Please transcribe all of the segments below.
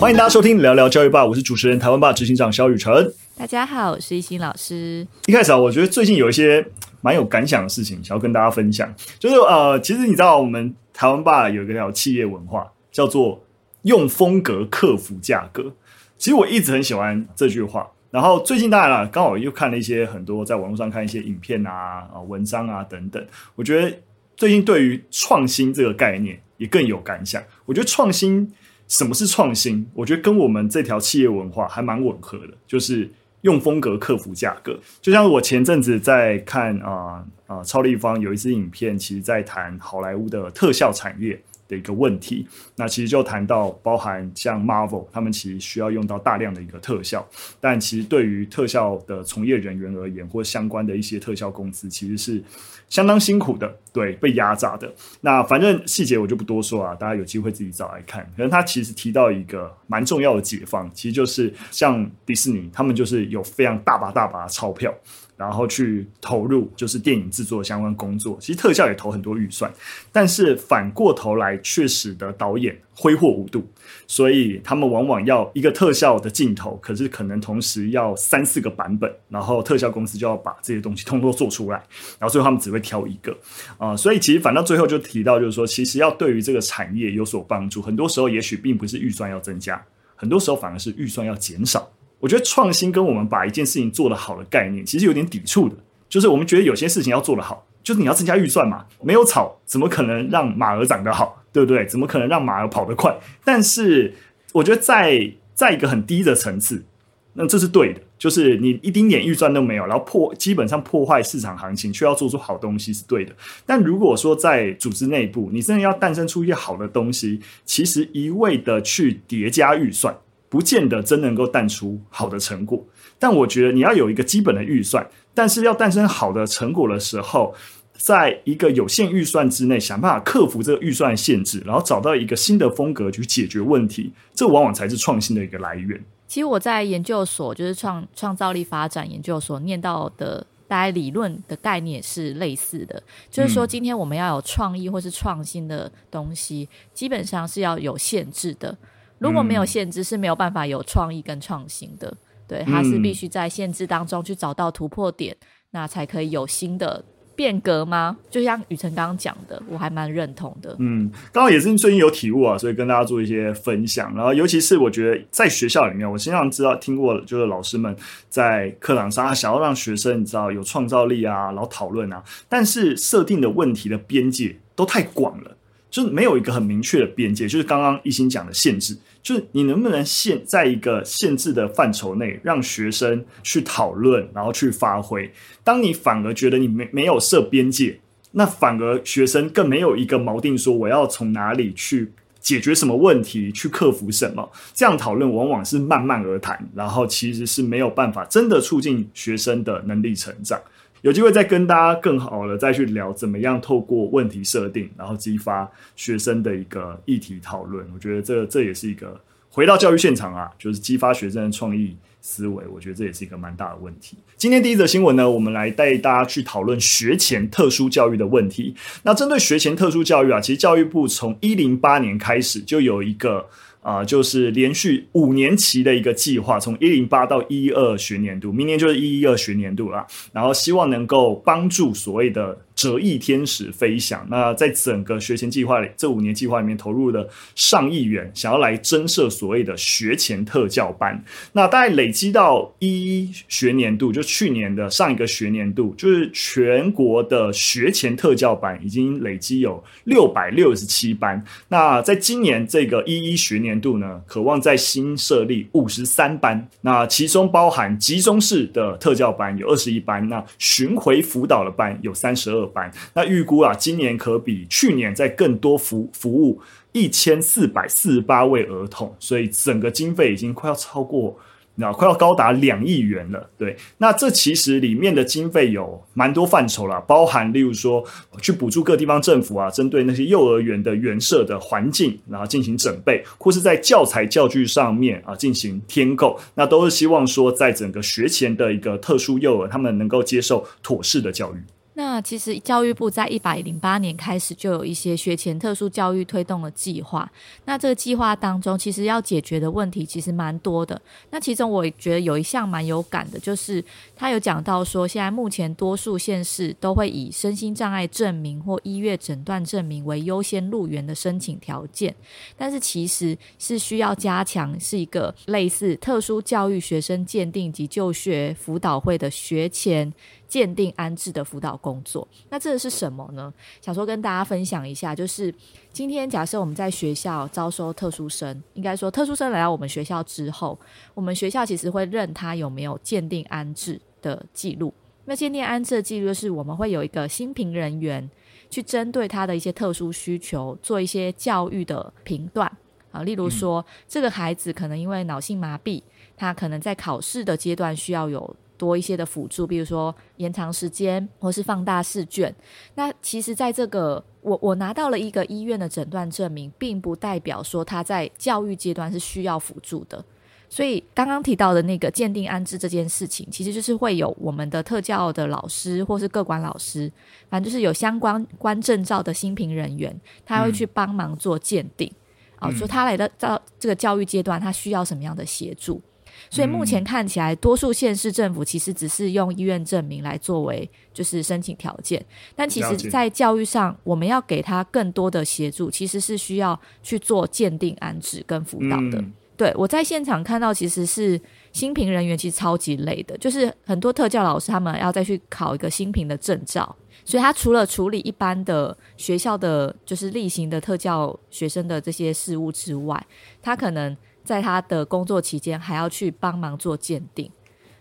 欢迎大家收听聊聊教育吧，我是主持人台湾吧执行长肖雨辰。大家好，我是一心老师。一开始啊，我觉得最近有一些蛮有感想的事情，想要跟大家分享。就是呃，其实你知道，我们台湾吧有一个叫企业文化，叫做用风格克服价格。其实我一直很喜欢这句话。然后最近当然了，刚好又看了一些很多在网络上看一些影片啊、啊文章啊等等。我觉得最近对于创新这个概念也更有感想。我觉得创新。什么是创新？我觉得跟我们这条企业文化还蛮吻合的，就是用风格克服价格。就像我前阵子在看啊啊、超立方有一支影片，其实在谈好莱坞的特效产业的一个问题。那其实就谈到包含像 Marvel，他们其实需要用到大量的一个特效，但其实对于特效的从业人员而言，或相关的一些特效公司，其实是。相当辛苦的，对，被压榨的。那反正细节我就不多说啊，大家有机会自己找来看。可能他其实提到一个蛮重要的解方，其实就是像迪士尼，他们就是有非常大把大把的钞票。然后去投入就是电影制作相关工作，其实特效也投很多预算，但是反过头来却使得导演挥霍无度，所以他们往往要一个特效的镜头，可是可能同时要三四个版本，然后特效公司就要把这些东西通通做出来，然后最后他们只会挑一个啊、所以其实反倒最后就提到就是说，其实要对于这个产业有所帮助，很多时候也许并不是预算要增加，很多时候反而是预算要减少。我觉得创新跟我们把一件事情做得好的概念其实有点抵触的，就是我们觉得有些事情要做得好，就是你要增加预算嘛，没有草怎么可能让马儿长得好，对不对？怎么可能让马儿跑得快？但是我觉得在在一个很低的层次，那这是对的，就是你一丁点预算都没有，然后破基本上破坏市场行情，却要做出好东西是对的。但如果说在组织内部，你真的要诞生出一些好的东西，其实一味的去叠加预算。不见得真能够诞出好的成果，但我觉得你要有一个基本的预算，但是要诞生好的成果的时候，在一个有限预算之内，想办法克服这个预算限制，然后找到一个新的风格去解决问题，这往往才是创新的一个来源。其实我在研究所，就是创创造力发展研究所念到的，大概理论的概念是类似的，就是说今天我们要有创意或是创新的东西，基本上是要有限制的。如果没有限制，是没有办法有创意跟创新的。对，它是必须在限制当中去找到突破点，那才可以有新的变革吗？就像雨辰刚刚讲的，我还蛮认同的。嗯，刚好也是最近有体悟啊，所以跟大家做一些分享。然后，尤其是我觉得在学校里面，我经常知道听过，就是老师们在课堂上想要让学生你知道有创造力啊，然后讨论啊，但是设定的问题的边界都太广了。就是没有一个很明确的边界，就是刚刚一心讲的限制，就是你能不能限在一个限制的范畴内，让学生去讨论，然后去发挥。当你反而觉得你没没有设边界，那反而学生更没有一个锚定，说我要从哪里去解决什么问题，去克服什么。这样讨论往往是慢慢而谈，然后其实是没有办法真的促进学生的能力成长。有机会再跟大家更好的再去聊，怎么样透过问题设定，然后激发学生的一个议题讨论。我觉得这这也是一个回到教育现场啊，就是激发学生的创意思维。我觉得这也是一个蛮大的问题。今天第一则新闻呢，我们来带大家去讨论学前特殊教育的问题。那针对学前特殊教育啊，其实教育部从一零八年开始就有一个。啊、就是连续五年期的一个计划，从一零八到一二学年度，明年就是一一二学年度了。然后希望能够帮助所谓的。折翼天使飞翔。那在整个学前计划里，这五年计划里面投入了上亿元，想要来增设所谓的学前特教班。那大概累积到一一学年度，就去年的上一个学年度，就是全国的学前特教班已经累积有六百六十七班。那在今年这个一一学年度呢，渴望在新设立五十三班。那其中包含集中式的特教班有二十一班，那巡回辅导的班有三十二班。那预估啊，今年可比去年在更多服服务一千四百四十八位儿童，所以整个经费已经快要超过，那快要高达两亿元了。对，那这其实里面的经费有蛮多范畴啦，包含例如说去补助各地方政府啊，针对那些幼儿园的园舍的环境，然后进行整备，或是在教材教具上面啊进行添购，那都是希望说在整个学前的一个特殊幼儿，他们能够接受妥适的教育。那其实教育部在一百零八年开始就有一些学前特殊教育推动的计划。那这个计划当中，其实要解决的问题其实蛮多的。那其中我觉得有一项蛮有感的，就是他有讲到说，现在目前多数县市都会以身心障碍证明或医院诊断证明为优先入园的申请条件，但是其实是需要加强是一个类似特殊教育学生鉴定及就学辅导会的学前。鉴定安置的辅导工作，那这个是什么呢？想说跟大家分享一下，就是今天假设我们在学校招收特殊生，应该说特殊生来到我们学校之后，我们学校其实会认他有没有鉴定安置的记录。那鉴定安置的记录就是我们会有一个新评人员去针对他的一些特殊需求做一些教育的评断啊，例如说、嗯、这个孩子可能因为脑性麻痹，他可能在考试的阶段需要有。多一些的辅助，比如说延长时间，或是放大试卷。那其实，在这个我我拿到了一个医院的诊断证明，并不代表说他在教育阶段是需要辅助的。所以刚刚提到的那个鉴定安置这件事情，其实就是会有我们的特教的老师，或是各管老师，反正就是有相关关证照的新评人员，他会去帮忙做鉴定，啊、嗯，说他来的到这个教育阶段，他需要什么样的协助。所以目前看起来，多数县市政府其实只是用医院证明来作为就是申请条件，但其实，在教育上，我们要给他更多的协助，其实是需要去做鉴定、安置跟辅导的。嗯、对，我在现场看到，其实是新评人员其实超级累的，就是很多特教老师他们要再去考一个新评的证照，所以他除了处理一般的学校的就是例行的特教学生的这些事务之外，他可能。在他的工作期间，还要去帮忙做鉴定。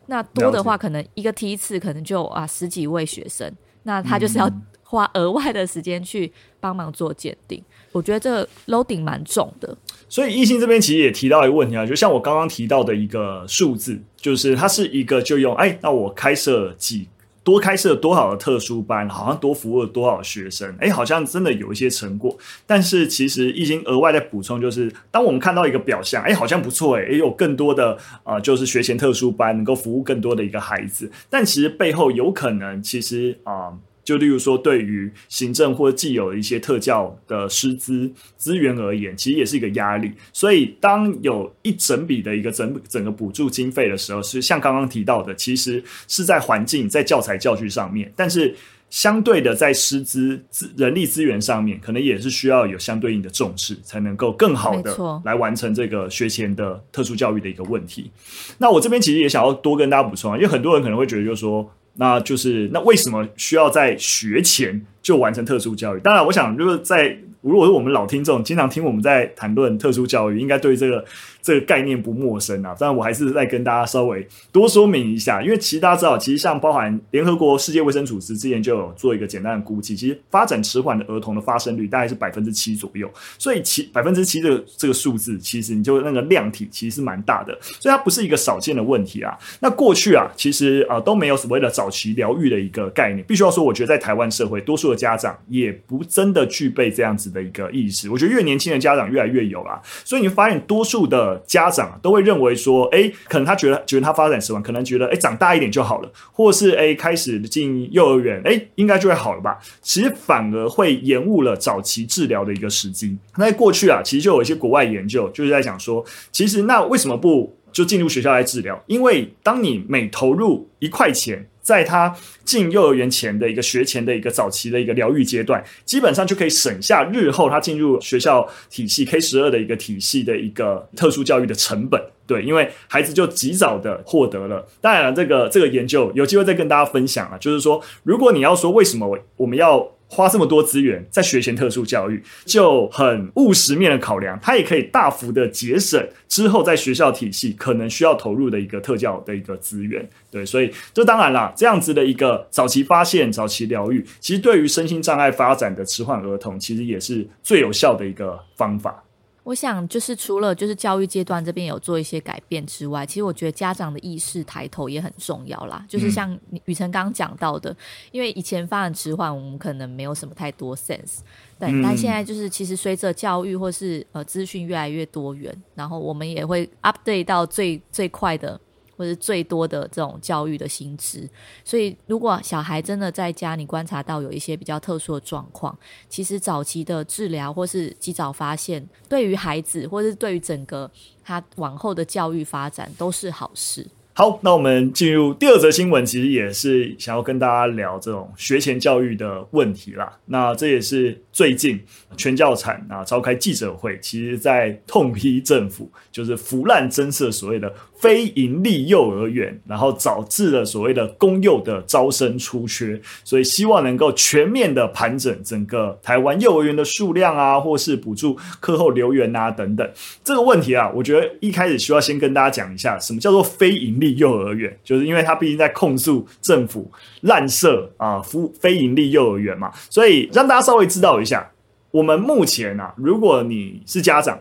那多的话，可能一个梯次可能就啊十几位学生，那他就是要花额外的时间去帮忙做鉴定。我觉得这个 loading 蛮重的。所以，异性这边其实也提到一个问题啊，就像我刚刚提到的一个数字，就是它是一个就用哎，那我开设几。多开设多少的特殊班，好像多服务了多少学生，哎，好像真的有一些成果。但是其实已经额外在补充，就是当我们看到一个表象，哎，好像不错，哎，也有更多的啊、呃，就是学前特殊班能够服务更多的一个孩子，但其实背后有可能，其实啊。就例如说，对于行政或既有的一些特教的师资资源而言，其实也是一个压力。所以，当有一整笔的一个整整个补助经费的时候，是像刚刚提到的，其实是在环境、在教材教具上面，但是相对的，在师资资人力资源上面，可能也是需要有相对应的重视，才能够更好的来完成这个学前的特殊教育的一个问题。那我这边其实也想要多跟大家补充啊，因为很多人可能会觉得，就是说。那就是那为什么需要在学前就完成特殊教育？当然，我想就是在。如果是我们老听众，经常听我们在谈论特殊教育，应该对这个这个概念不陌生啊。当然，我还是再跟大家稍微多说明一下，因为其实大家知道，其实像包含联合国世界卫生组织之前就有做一个简单的估计，其实发展迟缓的儿童的发生率大概是百分之七左右。所以其百分之七这个这个数字，其实你就那个量体其实是蛮大的，所以它不是一个少见的问题啊。那过去啊，其实啊都没有所谓的早期疗愈的一个概念。必须要说，我觉得在台湾社会，多数的家长也不真的具备这样子的一个意识，我觉得越年轻的家长越来越有啦，所以你发现多数的家长都会认为说，哎，可能他觉得觉得他发展迟缓，可能觉得哎长大一点就好了，或是哎开始进幼儿园，哎应该就会好了吧？其实反而会延误了早期治疗的一个时机。那在过去啊，其实就有一些国外研究就是在讲说，其实那为什么不就进入学校来治疗？因为当你每投入一块钱，在他进幼儿园前的一个学前的一个早期的一个疗愈阶段，基本上就可以省下日后他进入学校体系 K 十二的一个体系的一个特殊教育的成本。对，因为孩子就及早的获得了。当然了，这个这个研究有机会再跟大家分享啊，就是说，如果你要说为什么我们要。花这么多资源在学前特殊教育，就很务实面的考量，它也可以大幅的节省之后在学校体系可能需要投入的一个特教的一个资源。对，所以这当然啦，这样子的一个早期发现、早期疗愈，其实对于身心障碍发展的迟缓儿童，其实也是最有效的一个方法。我想，就是除了就是教育阶段这边有做一些改变之外，其实我觉得家长的意识抬头也很重要啦。就是像雨辰刚刚讲到的，因为以前发展迟缓，我们可能没有什么太多 sense，对，但现在就是其实随着教育或是呃资讯越来越多元，然后我们也会 update 到最最快的或者最多的这种教育的薪资。所以，如果小孩真的在家，你观察到有一些比较特殊的状况，其实早期的治疗或是及早发现，对于孩子或是对于整个他往后的教育发展都是好事。好，那我们进入第二则新闻，其实也是想要跟大家聊这种学前教育的问题啦。那这也是最近全教产啊召开记者会，其实在痛批政府就是腐烂增设所谓的非营利幼儿园，然后导致了所谓的公幼的招生出缺，所以希望能够全面的盘整整个台湾幼儿园的数量啊，或是补助课后留园啊等等。这个问题啊，我觉得一开始需要先跟大家讲一下，什么叫做非营利。幼儿园就是因为他毕竟在控诉政府滥设啊，非非营利幼儿园嘛，所以让大家稍微知道一下，我们目前啊，如果你是家长，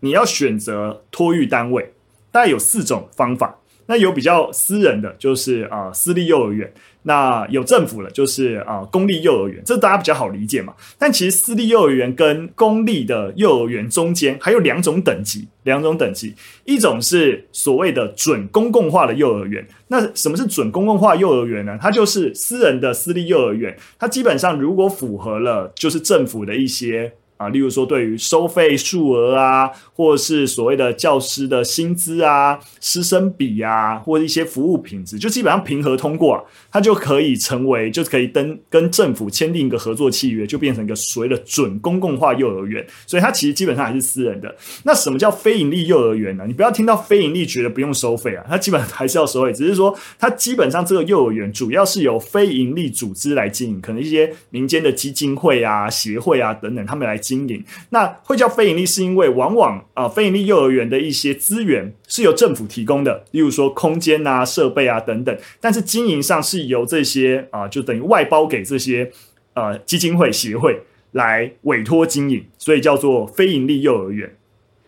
你要选择托育单位，大概有四种方法。那有比较私人的，就是啊、私立幼儿园；那有政府的，就是啊、公立幼儿园。这大家比较好理解嘛。但其实私立幼儿园跟公立的幼儿园中间还有两种等级，两种等级。一种是所谓的准公共化的幼儿园。那什么是准公共化幼儿园呢？它就是私人的私立幼儿园，它基本上如果符合了，就是政府的一些。啊，例如说，对于收费数额啊，或者是所谓的教师的薪资啊、师生比啊，或者一些服务品质，就基本上平和通过啊，它就可以成为，就可以登跟政府签订一个合作契约，就变成一个所谓的准公共化幼儿园。所以它其实基本上还是私人的。那什么叫非营利幼儿园呢？你不要听到非营利觉得不用收费啊，它基本还是要收费，只是说它基本上这个幼儿园主要是由非营利组织来经营，可能一些民间的基金会啊、协会啊等等，他们来经。经营那会叫非营利，是因为往往啊、呃，非营利幼儿园的一些资源是由政府提供的，例如说空间啊、设备啊等等，但是经营上是由这些啊、就等于外包给这些呃基金会、协会来委托经营，所以叫做非营利幼儿园。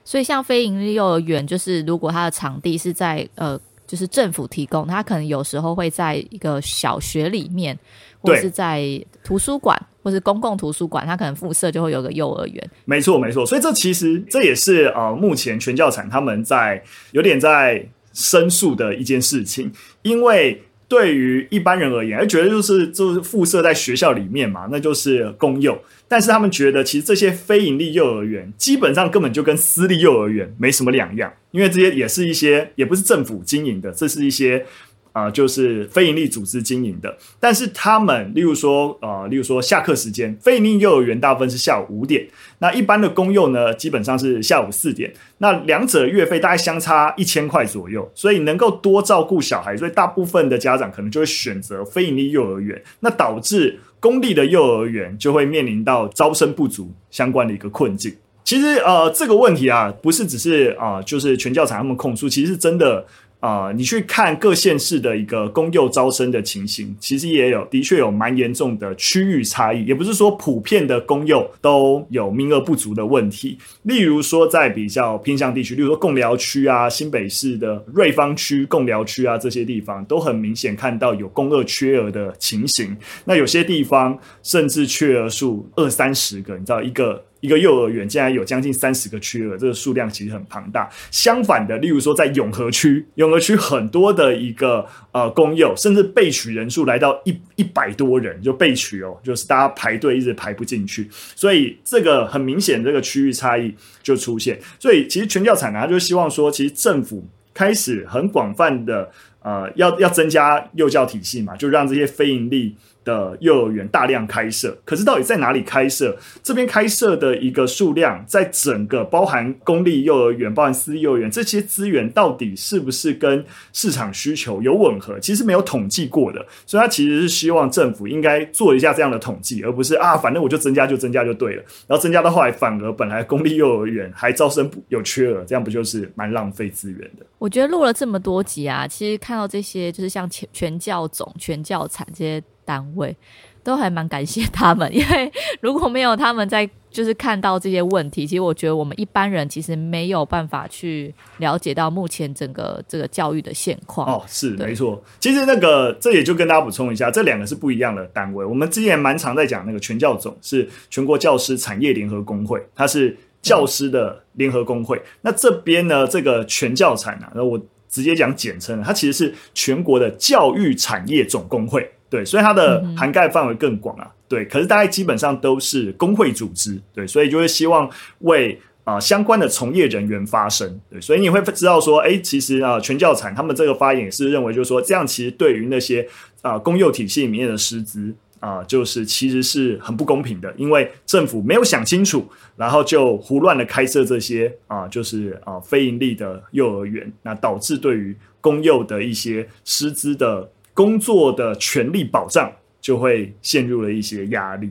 所以像非营利幼儿园，就是如果它的场地是在呃，就是政府提供，他可能有时候会在一个小学里面，或是在图书馆。或是公共图书馆，他可能附设就会有个幼儿园。没错，没错。所以这其实这也是呃，目前全教产他们在有点在申诉的一件事情，因为对于一般人而言，觉得就是就是附设在学校里面嘛，那就是公幼。但是他们觉得，其实这些非营利幼儿园基本上根本就跟私立幼儿园没什么两样，因为这些也是一些也不是政府经营的，这是一些。啊、就是非营利组织经营的，但是他们，例如说，呃，例如说下课时间，非营利幼儿园大部分是下午五点，那一般的公幼呢，基本上是下午四点，那两者月费大概相差一千块左右，所以能够多照顾小孩，所以大部分的家长可能就会选择非营利幼儿园，那导致公立的幼儿园就会面临到招生不足相关的一个困境。其实，呃，这个问题啊，不是只是啊、就是全教材他们控诉，其实真的。啊、你去看各县市的一个公幼招生的情形，其实也有的确有蛮严重的区域差异，也不是说普遍的公幼都有名额不足的问题。例如说，在比较偏向地区，例如说贡寮区啊、新北市的瑞芳区、贡寮区啊这些地方，都很明显看到有公二缺额的情形。那有些地方甚至缺额数二三十个，你知道一个。一个幼儿园竟然有将近三十个缺额，这个数量其实很庞大。相反的，例如说在永和区，永和区很多的一个呃公幼，甚至备取人数来到一一百多人就备取哦，就是大家排队一直排不进去，所以这个很明显这个区域差异就出现。所以其实全教产呢，他就希望说，其实政府开始很广泛的呃要要增加幼教体系嘛，就让这些非营利。的幼儿园大量开设，可是到底在哪里开设？这边开设的一个数量，在整个包含公立幼儿园、包含私立幼儿园这些资源，到底是不是跟市场需求有吻合？其实没有统计过的，所以他其实是希望政府应该做一下这样的统计，而不是啊，反正我就增加就增加就对了。然后增加到后来，反而本来公立幼儿园还招生有缺额，这样不就是蛮浪费资源的？我觉得录了这么多集啊，其实看到这些，就是像全全教总、全教产这些。单位都还蛮感谢他们，因为如果没有他们在，就是看到这些问题，其实我觉得我们一般人其实没有办法去了解到目前整个这个教育的现况。哦，是没错。其实那个这也就跟大家补充一下，这两个是不一样的单位。我们之前蛮常在讲那个全教总是全国教师产业联合工会，它是教师的联合工会。嗯、那这边呢，这个全教产啊，那我。直接讲简称，它其实是全国的教育产业总工会。对，所以它的涵盖范围更广啊。对，可是大概基本上都是工会组织。对，所以就会希望为啊、呃、相关的从业人员发声。对，所以你会知道说，哎，其实啊，全教产他们这个发言也是认为，就是说这样其实对于那些啊、呃、公幼体系里面的师资啊，就是其实是很不公平的，因为政府没有想清楚，然后就胡乱的开设这些啊，就是啊非盈利的幼儿园，那导致对于公幼的一些师资的。工作的权利保障就会陷入了一些压力。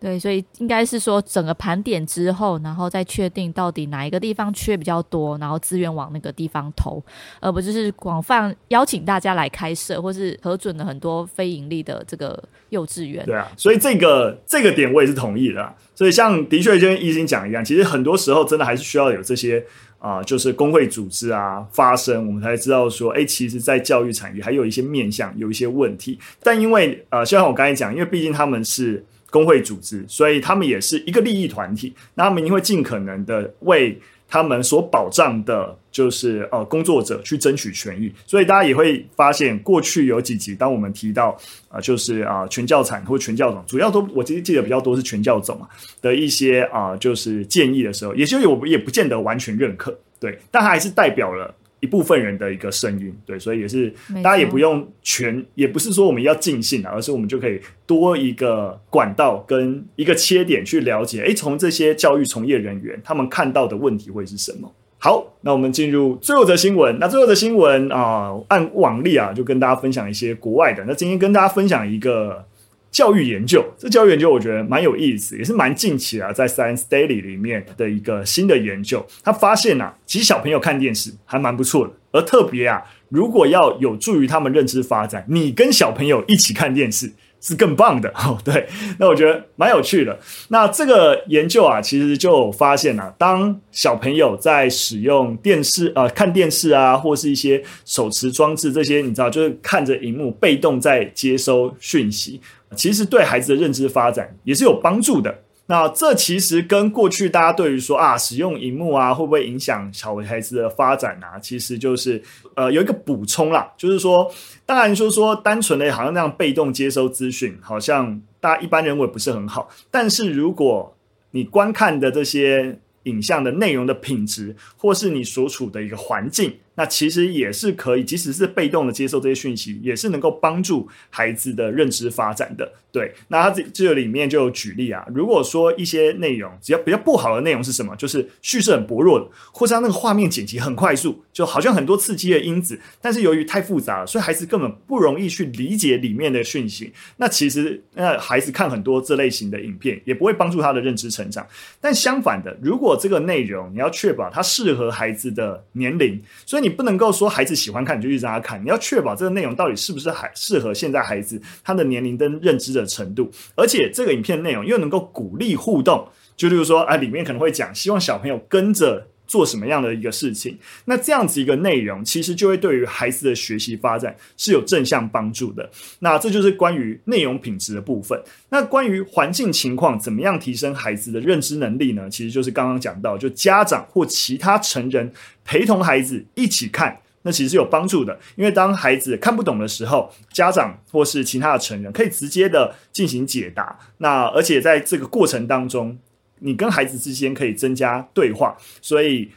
对，所以应该是说整个盘点之后，然后再确定到底哪一个地方缺比较多，然后资源往那个地方投，而不就是广泛邀请大家来开设，或是核准了很多非盈利的这个幼稚园。对啊，所以这个这个点我也是同意的。所以像的确就跟懿心讲一样，其实很多时候真的还是需要有这些。啊、就是工会组织啊发声，我们才知道说，哎，其实，在教育产业还有一些面向，有一些问题。但因为呃，就像我刚才讲，因为毕竟他们是工会组织，所以他们也是一个利益团体，那他们一定会尽可能的为。他们所保障的，就是呃工作者去争取权益，所以大家也会发现，过去有几集，当我们提到啊、就是啊、全教产或全教总，主要都我记记得比较多是全教总啊的一些啊、就是建议的时候，也就我也不见得完全认可，对，但他还是代表了。一部分人的一个声音，对，所以也是大家也不用全，也不是说我们要尽兴啊，而是我们就可以多一个管道跟一个切点去了解，诶，从这些教育从业人员他们看到的问题会是什么？好，那我们进入最后的新闻。那最后的新闻啊、呃，按往例啊，就跟大家分享一些国外的。那今天跟大家分享一个。教育研究，这教育研究我觉得蛮有意思，也是蛮近期啊，在 Science Daily 里面的一个新的研究。他发现啊，其实小朋友看电视还蛮不错的，而特别啊，如果要有助于他们认知发展，你跟小朋友一起看电视是更棒的 哦。对，那我觉得蛮有趣的。那这个研究啊，其实就发现啊，当小朋友在使用电视呃看电视啊，或是一些手持装置这些，你知道，就是看着荧幕被动在接收讯息。其实对孩子的认知发展也是有帮助的。那这其实跟过去大家对于说啊，使用荧幕啊，会不会影响小孩子的发展啊，其实就是呃有一个补充啦，就是说，当然就是说单纯的好像那样被动接收资讯，好像大家一般认为不是很好。但是如果你观看的这些影像的内容的品质，或是你所处的一个环境。那其实也是可以，即使是被动的接受这些讯息，也是能够帮助孩子的认知发展的。对，那他这这里面就有举例啊，如果说一些内容，只要比较不好的内容是什么，就是叙事很薄弱的，或是他那个画面剪辑很快速，就好像很多刺激的因子，但是由于太复杂了，所以孩子根本不容易去理解里面的讯息。那其实那孩子看很多这类型的影片，也不会帮助他的认知成长。但相反的，如果这个内容你要确保它适合孩子的年龄，所以你。你不能够说孩子喜欢看你就一直让他看，你要确保这个内容到底是不是还适合现在孩子他的年龄跟认知的程度，而且这个影片内容又能够鼓励互动，就例如说啊，里面可能会讲希望小朋友跟着。做什么样的一个事情？那这样子一个内容，其实就会对于孩子的学习发展是有正向帮助的。那这就是关于内容品质的部分。那关于环境情况，怎么样提升孩子的认知能力呢？其实就是刚刚讲到，就家长或其他成人陪同孩子一起看，那其实是有帮助的。因为当孩子看不懂的时候，家长或是其他的成人可以直接的进行解答。那而且在这个过程当中，你跟孩子之间可以增加对话，所以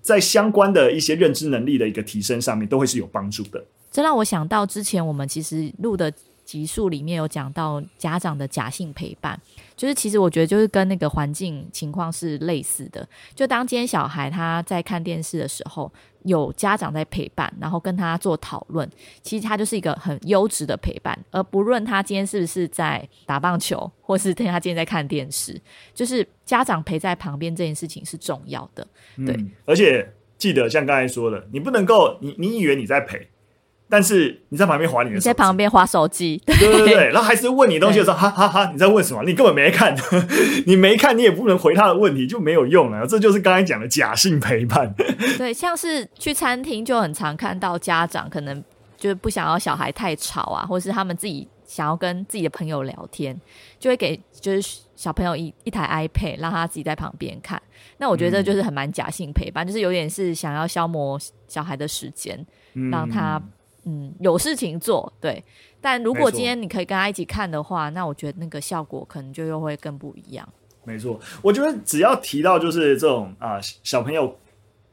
在相关的一些认知能力的一个提升上面，都会是有帮助的。这让我想到之前我们其实录的集数里面有讲到家长的假性陪伴，就是其实我觉得就是跟那个环境情况是类似的。就当今天小孩他在看电视的时候，有家长在陪伴，然后跟他做讨论，其实他就是一个很优质的陪伴。而不论他今天是不是在打棒球，或是他今天在看电视，就是家长陪在旁边这件事情是重要的。对，嗯，而且记得像刚才说的，你不能够，你你以为你在陪。但是你在旁边划你的在旁边划手机，对对对，然后还是问你东西的时候，哈哈哈，你在问什么？你根本没看，你没看，你也不能回他的问题，就没有用了。这就是刚才讲的假性陪伴。对，像是去餐厅就很常看到家长可能就是不想要小孩太吵啊，或是他们自己想要跟自己的朋友聊天，就会给就是小朋友一一台 iPad，让他自己在旁边看。那我觉得这就是很蛮假性陪伴，嗯、就是有点是想要消磨小孩的时间，嗯、让他嗯有事情做。对，但如果今天你可以跟他一起看的话，那我觉得那个效果可能就又会更不一样。没错，我觉得只要提到就是这种啊小朋友。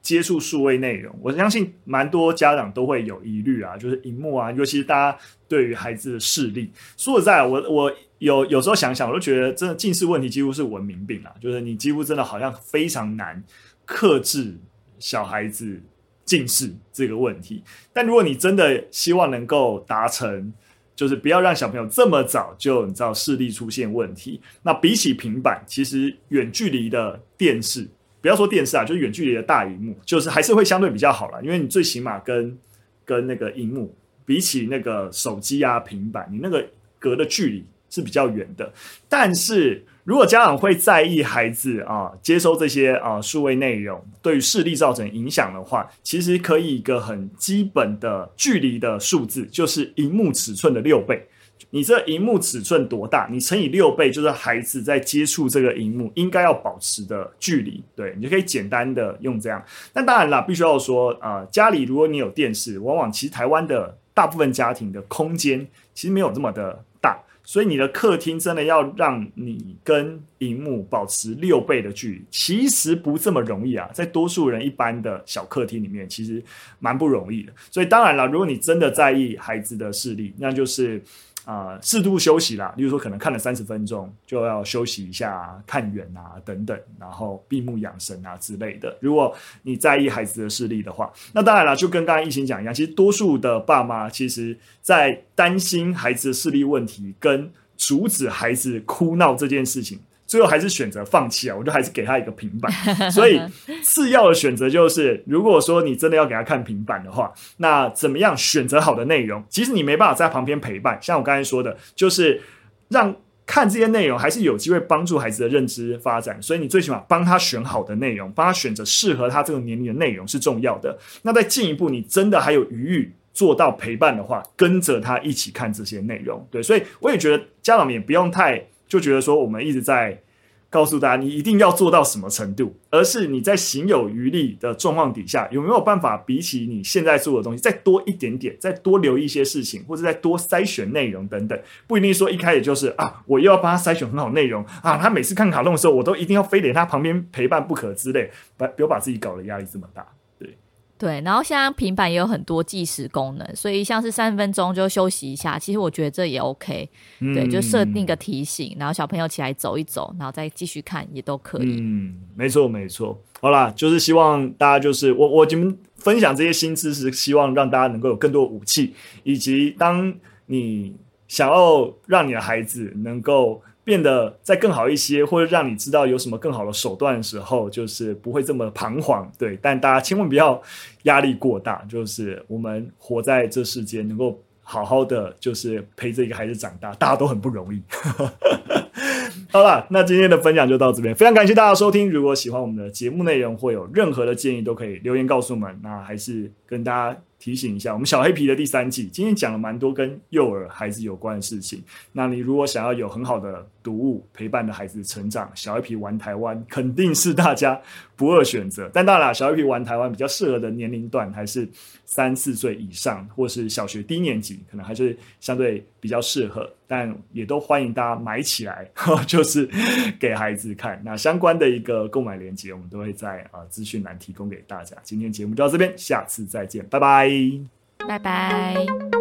接触数位内容，我相信蛮多家长都会有疑虑啊，就是荧幕啊，尤其是大家对于孩子的视力。说实在，我我有有时候想想，我都觉得真的近视问题几乎是文明病啊，就是你几乎真的好像非常难克制小孩子近视这个问题。但如果你真的希望能够达成，就是不要让小朋友这么早就你知道视力出现问题，那比起平板，其实远距离的电视。不要说电视啊，就是远距离的大荧幕，就是还是会相对比较好啦，因为你最起码跟跟那个荧幕比起那个手机啊、平板，你那个隔的距离是比较远的。但是如果家长会在意孩子啊接收这些啊数位内容对于视力造成影响的话，其实可以一个很基本的距离的数字，就是荧幕尺寸的六倍。你这荧幕尺寸多大？你乘以六倍，就是孩子在接触这个荧幕应该要保持的距离。对，你就可以简单的用这样。但当然啦，必须要说啊、家里如果你有电视，往往其实台湾的大部分家庭的空间其实没有这么的大，所以你的客厅真的要让你跟荧幕保持六倍的距离，其实不这么容易啊。在多数人一般的小客厅里面，其实蛮不容易的。所以当然了，如果你真的在意孩子的视力，那就是。啊、适度休息啦，例如说可能看了三十分钟，就要休息一下，看远啊等等，然后闭目养神啊之类的。如果你在意孩子的视力的话，那当然了，就跟刚才懿心讲一样，其实多数的爸妈其实在担心孩子的视力问题，跟阻止孩子哭闹这件事情。最后还是选择放弃啊，我就还是给他一个平板。所以次要的选择就是，如果说你真的要给他看平板的话，那怎么样选择好的内容？其实你没办法在旁边陪伴，像我刚才说的，就是让看这些内容还是有机会帮助孩子的认知发展。所以你最起码帮他选好的内容，帮他选择适合他这个年龄的内容是重要的。那再进一步，你真的还有余裕做到陪伴的话，跟着他一起看这些内容。对，所以我也觉得家长们也不用太。就觉得说，我们一直在告诉大家，你一定要做到什么程度，而是你在行有余力的状况底下，有没有办法比起你现在做的东西再多一点点，再多留一些事情，或者再多筛选内容等等，不一定说一开始就是啊，我又要帮他筛选很好内容啊，他每次看卡通的时候，我都一定要非得他旁边陪伴不可之类，不要把自己搞得压力这么大。对，然后现在平板也有很多计时功能，所以像是三分钟就休息一下，其实我觉得这也 OK。嗯、对，就设定个提醒，然后小朋友起来走一走，然后再继续看也都可以。嗯，没错没错。好啦，就是希望大家就是我我你们分享这些新知识，希望让大家能够有更多武器，以及当你想要让你的孩子能够。变得再更好一些，或者让你知道有什么更好的手段的时候，就是不会这么彷徨。对，但大家千万不要压力过大。就是我们活在这世间，能够好好的，就是陪着一个孩子长大，大家都很不容易。好了，那今天的分享就到这边，非常感谢大家收听。如果喜欢我们的节目内容，或有任何的建议，都可以留言告诉我们。那还是跟大家。提醒一下，我们小黑皮的第三季今天讲了蛮多跟幼儿孩子有关的事情。那你如果想要有很好的读物陪伴的孩子成长，小黑皮玩台湾肯定是大家不二选择。但当然啦，小黑皮玩台湾比较适合的年龄段还是三四岁以上，或是小学低年级，可能还是相对比较适合。但也都欢迎大家买起来，就是给孩子看。那相关的一个购买链接，我们都会在啊资讯栏提供给大家。今天节目就到这边，下次再见，拜拜拜。拜。